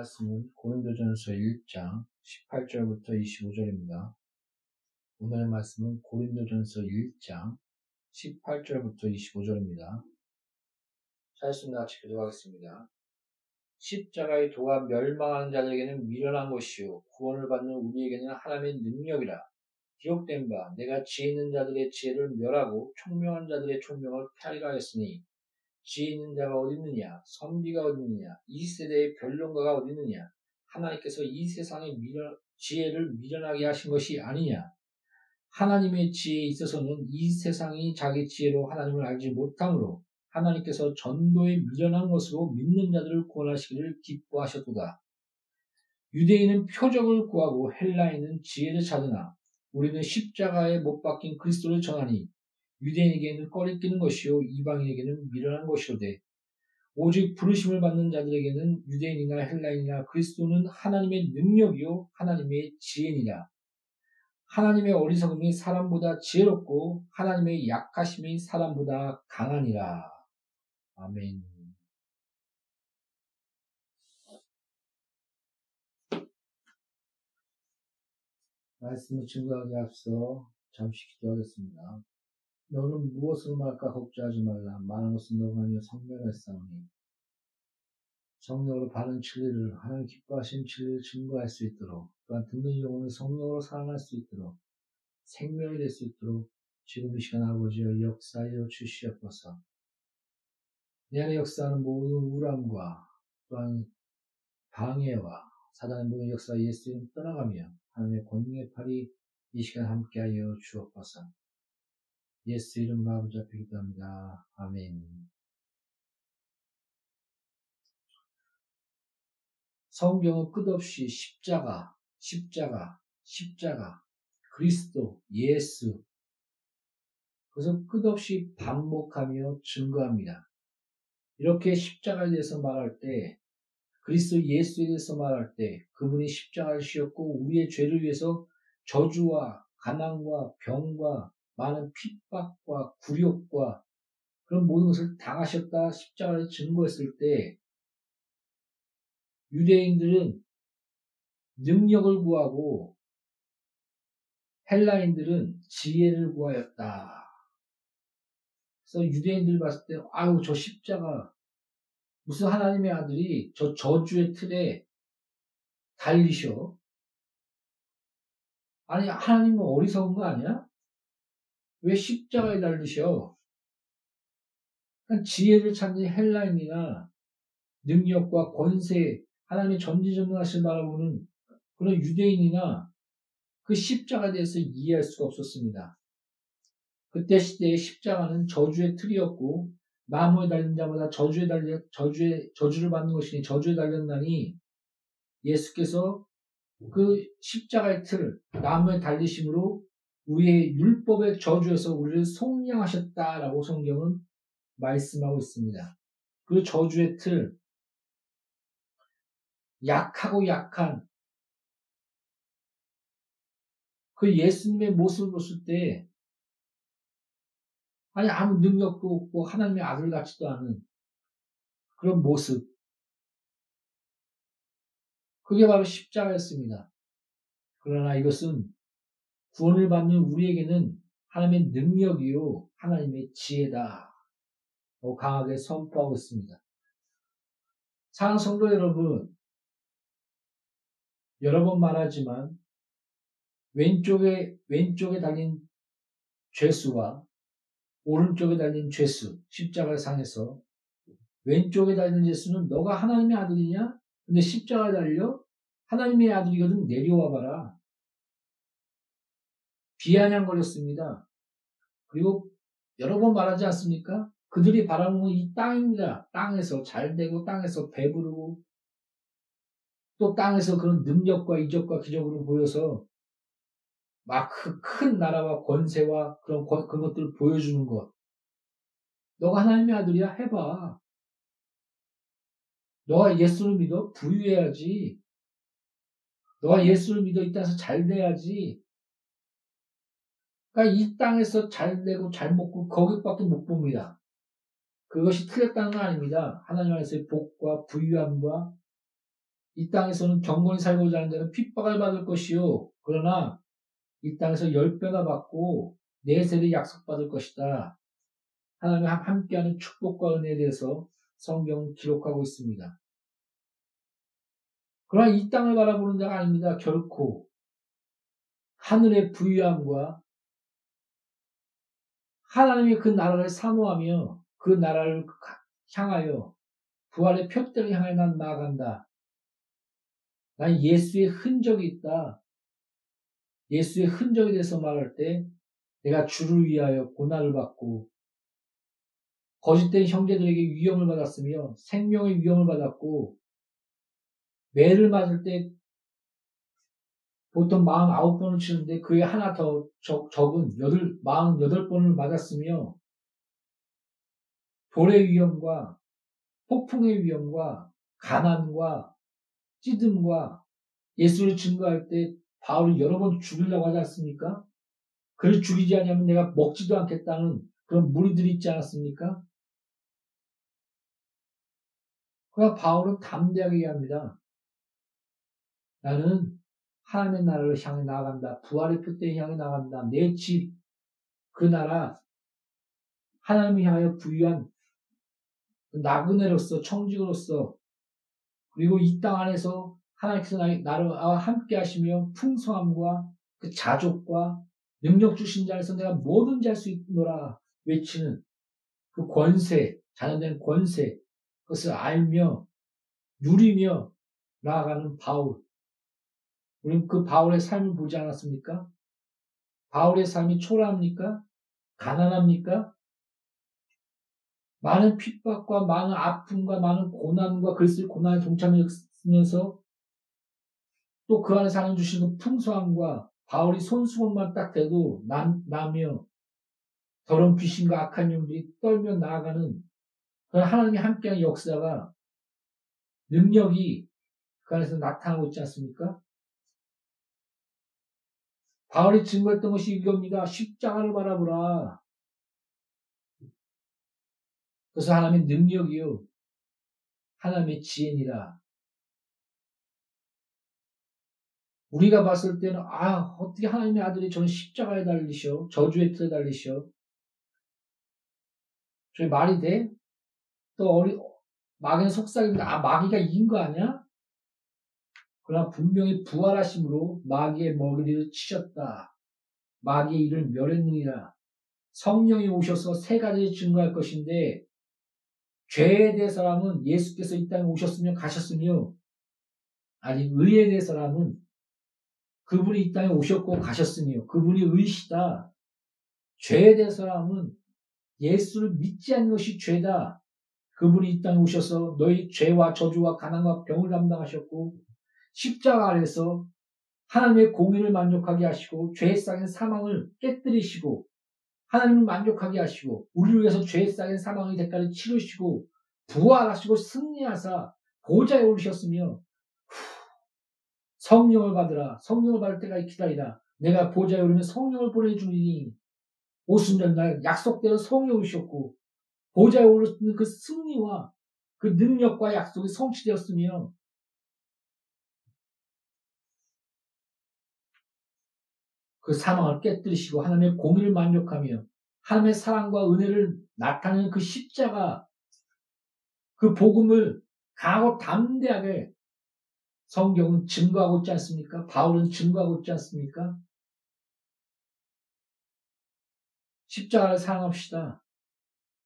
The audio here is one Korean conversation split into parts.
말씀은 고린도전서 1장 18절부터 25절입니다. 오늘의 말씀은 고린도전서 1장 18절부터 25절입니다. 잘했습니다. 같이 기도하겠습니다. 십자가의 도가 멸망하는 자들에게는 미련한 것이요 구원을 받는 우리에게는 하나님의 능력이라 기록된 바 내가 지혜 있는 자들의 지혜를 멸하고 총명한 자들의 총명을 폐하리라 하였으니 지혜 있는 자가 어디 있느냐? 선비가 어디 있느냐? 이 세대의 변론가가 어디 있느냐? 하나님께서 이 세상의 미련, 지혜를 미련하게 하신 것이 아니냐? 하나님의 지혜에 있어서는 이 세상이 자기 지혜로 하나님을 알지 못하므로 하나님께서 전도에 미련한 것으로 믿는 자들을 구원하시기를 기뻐하셨도다. 유대인은 표적을 구하고 헬라인은 지혜를 찾으나 우리는 십자가에 못 박힌 그리스도를 전하니 유대인에게는 꺼리끼는 것이요 이방인에게는 미련한 것이로되 오직 부르심을 받는 자들에게는 유대인이나 헬라인이나 그리스도는 하나님의 능력이요 하나님의 지혜니라. 하나님의 어리석음이 사람보다 지혜롭고 하나님의 약하심이 사람보다 강하니라. 아멘. 말씀을 증거하기 앞서 잠시 기도하겠습니다. 너는 무엇을 말까 걱정하지 말라. 말한 것은 성명할 싸우니. 성령으로 바른 진리를 하나님 기뻐하신 진리를 증거할 수 있도록 또한 듣는 영혼을 성령으로 사랑할 수 있도록 생명이 될 수 있도록 지금 이 시간 아버지여 역사하여 주시옵소서. 내 안에 역사하는 모든 우람과 또한 방해와 사단의 모든 역사 예수 이름 떠나가며 하나님의 권능의 팔이 이 시간 함께하여 주옵소서. 예수 이름으로 아버지 앞에 기도합니다. 아멘. 성경은 끝없이 십자가, 십자가, 십자가, 그리스도, 예수. 그래서 끝없이 반복하며 증거합니다. 이렇게 십자가에 대해서 말할 때 그리스도 예수에 대해서 말할 때 그분이 십자가를 씌었고 우리의 죄를 위해서 저주와 가난과 병과 많은 핍박과 굴욕과 그런 모든 것을 당하셨다 십자가를 증거했을 때 유대인들은 능력을 구하고 헬라인들은 지혜를 구하였다. 그래서 유대인들이 봤을 때, 아유, 저 십자가, 무슨 하나님의 아들이 저 저주의 틀에 달리셔? 아니, 하나님은 어리석은 거 아니야? 왜 십자가에 달리셔? 그러니까 지혜를 찾는 헬라인이나 능력과 권세, 하나님의 전지전능하신 바라보는 그런 유대인이나 그 십자가에 대해서 이해할 수가 없었습니다. 그때 시대의 십자가는 저주의 틀이었고 나무에 달린 자마다 저주에 달려 저주에 저주를 받는 것이니 저주에 달렸나니 예수께서 그 십자가의 틀 나무에 달리심으로 우리의 율법의 저주에서 우리를 속량하셨다라고 성경은 말씀하고 있습니다. 그 저주의 틀 약하고 약한 그 예수님의 모습을 봤을 때 아니 아무 능력도 없고 하나님의 아들 같지도 않은 그런 모습. 그게 바로 십자가였습니다. 그러나 이것은 구원을 받는 우리에게는 하나님의 능력이요 하나님의 지혜다. 더 강하게 선포하고 있습니다. 사랑 성도 여러분, 여러 번 말하지만 왼쪽에 왼쪽에 달린 죄수와 오른쪽에 달린 죄수, 십자가 상에서 왼쪽에 달린 죄수는 너가 하나님의 아들이냐? 근데 십자가 달려? 하나님의 아들이거든 내려와 봐라. 비아냥거렸습니다. 그리고 여러 번 말하지 않습니까? 그들이 바라는 건 이 땅입니다. 땅에서 잘 되고 땅에서 배부르고 또 땅에서 그런 능력과 이적과 기적으로 보여서 막큰 그 나라와 권세와 그런 그런 것들을 보여주는 것. 너가 하나님의 아들이야 해봐. 너가 예수를 믿어 부유해야지. 너가 예수를 믿어 이 땅에서 잘 돼야지. 그러니까 이 땅에서 잘 되고 잘 먹고 거기밖에 못 봅니다. 그것이 틀렸다는 건 아닙니다. 하나님 안에서의 복과 부유함과 이 땅에서는 경건히 살고자 하는 자는 핍박을 받을 것이요. 그러나 이 땅에서 열 배나 받고 네 세대 약속받을 것이다. 하나님이 함께하는 축복과 은혜에 대해서 성경은 기록하고 있습니다. 그러나 이 땅을 바라보는 자가 아닙니다. 결코 하늘의 부유함과 하나님이 그 나라를 사모하며 그 나라를 향하여 부활의 표대를 향해 난 나아간다. 난 예수의 흔적이 있다. 예수의 흔적에 대해서 말할 때 내가 주를 위하여 고난을 받고 거짓된 형제들에게 위험을 받았으며 생명의 위험을 받았고 매를 맞을 때 보통 49번을 치는데 그에 하나 더 적, 적은 8, 48번을 맞았으며 돌의 위험과 폭풍의 위험과 가난과 찌듦과 예수를 증거할 때 바울이 여러 번 죽이려고 하지 않습니까? 그를 죽이지 않으면 내가 먹지도 않겠다는 그런 무리들이 있지 않았습니까? 그러나 바울은 담대하게 얘기합니다. 나는 하나님의 나라를 향해 나아간다. 부활의 표대에 향해 나아간다. 내 집, 그 나라, 하나님을 향하여 부유한 나그네로서, 청직으로서, 그리고 이 땅 안에서 하나님께서 나와 함께 하시며 풍성함과 그 자족과 능력 주신 자에서 내가 뭐든지 할 수 있노라 외치는 그 권세, 자녀된 권세, 그것을 알며 누리며 나아가는 바울. 우리는 그 바울의 삶을 보지 않았습니까? 바울의 삶이 초라합니까? 가난합니까? 많은 핍박과 많은 아픔과 많은 고난과 글쓸 고난에 동참하면서 또 그 안에 사는 주시는 그 풍성함과 바울이 손수건만 딱 대도 남, 나며 더러운 귀신과 악한 영들이 떨며 나아가는 그런 하나님이 함께한 역사가 능력이 그 안에서 나타나고 있지 않습니까? 바울이 증거했던 것이 이겁니다. 십자가를 바라보라. 그래서 하나님의 능력이요. 하나님의 지혜니라. 우리가 봤을 때는 아 어떻게 하나님의 아들이 저는 십자가에 달리셔 저주의 틀에 달리셔 저희 말이 돼? 또 어리, 마귀는 속삭입니다. 아, 마귀가 이긴 거 아니야? 그러나 분명히 부활하심으로 마귀의 먹이를 치셨다. 마귀의 일을 멸했느니라. 성령이 오셔서 세 가지 증거할 것인데 죄에 대해서라면 예수께서 이 땅에 오셨으며 가셨으며 아니 의에 대해서라면 그분이 이 땅에 오셨고 가셨으며 그분이 의시다. 죄에 대해서라면 예수를 믿지 않는 것이 죄다. 그분이 이 땅에 오셔서 너희 죄와 저주와 가난과 병을 담당하셨고 십자가 아래서 하나님의 공의를 만족하게 하시고 죄의 쌍인 사망을 깨뜨리시고 하나님을 만족하게 하시고 우리를 위해서 죄의 쌍인 사망의 대가를 치르시고 부활하시고 승리하사 보좌에 오르셨으며 성령을 받으라. 성령을 받을 때가 기다리라 내가 보좌에 오르면 성령을 보내주니 오순절 날 약속대로 성령 오셨고 보좌에 오르는 그 승리와 그 능력과 약속이 성취되었으며 그 사망을 깨뜨리시고 하나님의 공의를 만족하며 하나님의 사랑과 은혜를 나타내는 그 십자가 그 복음을 강하고 담대하게 성경은 증거하고 있지 않습니까? 바울은 증거하고 있지 않습니까? 십자가를 사랑합시다.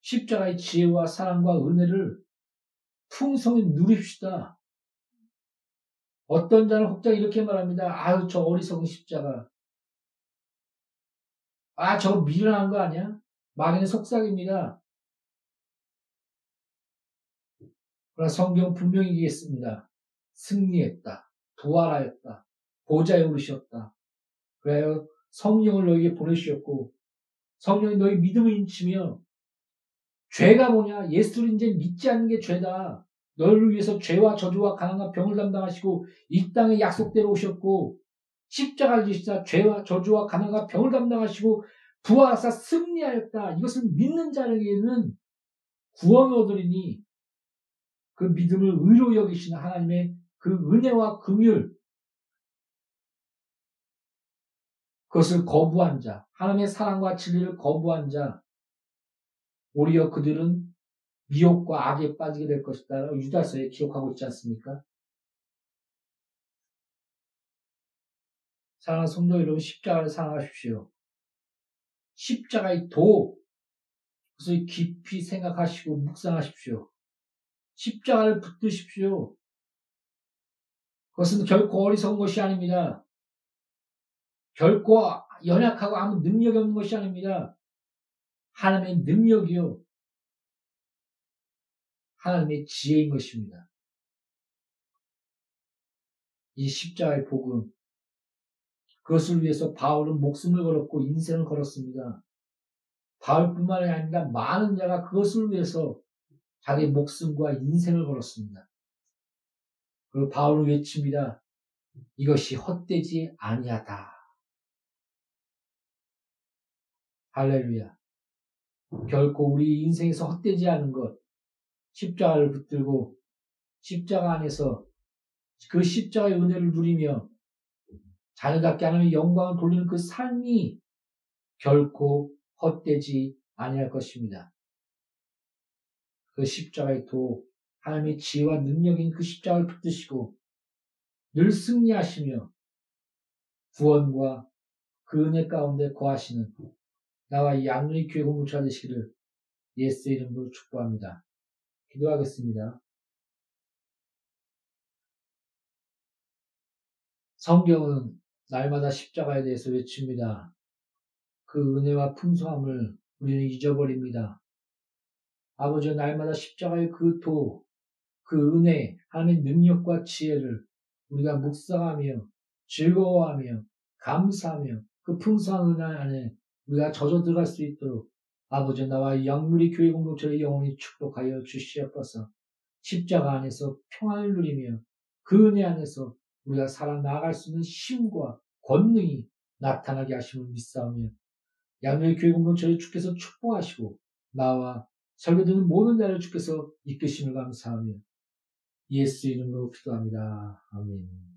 십자가의 지혜와 사랑과 은혜를 풍성히 누립시다. 어떤 자는 혹자 이렇게 말합니다. 아유, 저 어리석은 십자가. 아, 저거 미련한 거 아니야? 마귀는 속삭입니다. 그러나 성경 분명히 얘기했습니다. 승리했다. 부활하였다. 보좌에 오르셨다. 그래요. 성령을 너에게 보내주셨고 성령이 너희 믿음을 인치며 죄가 뭐냐? 예수를 이제 믿지 않는 게 죄다. 너를 위해서 죄와 저주와 가난과 병을 담당하시고 이 땅에 약속대로 오셨고 십자가를 지시다 죄와 저주와 가난과 병을 담당하시고 부활하사 승리하였다. 이것을 믿는 자에게는 구원을 얻으리니 그 믿음을 의로 여기시는 하나님의 그 은혜와 긍휼 그것을 거부한 자, 하나님의 사랑과 진리를 거부한 자, 오히려 그들은 미혹과 악에 빠지게 될 것이다. 유다서에 기록하고 있지 않습니까? 사랑하는 성도 여러분, 십자가를 사랑하십시오. 십자가의 도, 그것을 깊이 생각하시고 묵상하십시오. 십자가를 붙드십시오. 그것은 결코 어리석은 것이 아닙니다. 결코 연약하고 아무 능력이 없는 것이 아닙니다. 하나님의 능력이요. 하나님의 지혜인 것입니다. 이 십자가의 복음, 그것을 위해서 바울은 목숨을 걸었고 인생을 걸었습니다. 바울뿐만이 아니라 많은 자가 그것을 위해서 자기 목숨과 인생을 걸었습니다. 그리고 바울은 외칩니다. 이것이 헛되지 아니하다. 할렐루야. 결코 우리 인생에서 헛되지 않은 것, 십자가를 붙들고 십자가 안에서 그 십자가의 은혜를 누리며 자녀답게 하나님의 영광을 돌리는 그 삶이 결코 헛되지 아니할 것입니다. 그 십자가의 도, 하나님의 지혜와 능력인 그 십자가를 붙드시고 늘 승리하시며 구원과 그 은혜 가운데 거하시는 나와 이 양누리 교회 공동체 되시기를 예수 이름으로 축복합니다. 기도하겠습니다. 성경은 날마다 십자가에 대해서 외칩니다. 그 은혜와 풍성함을 우리는 잊어버립니다. 아버지 날마다 십자가의 그 도, 그 은혜, 하나님의 능력과 지혜를 우리가 묵상하며 즐거워하며 감사하며 그 풍성한 은혜 안에 우리가 젖어 들어갈 수 있도록 아버지 나와 영물이 교회 공동체를 영원히 축복하여 주시옵소서. 십자가 안에서 평안을 누리며 그 은혜 안에서 우리가 살아나갈 수 있는 힘과 권능이 나타나게 하심을 믿사오며 양의 교회 공동체를 주께서 축복하시고 나와 설교 듣는 모든 자를 주께서 이끄심을 감사하며 예수 이름으로 기도합니다. 아멘.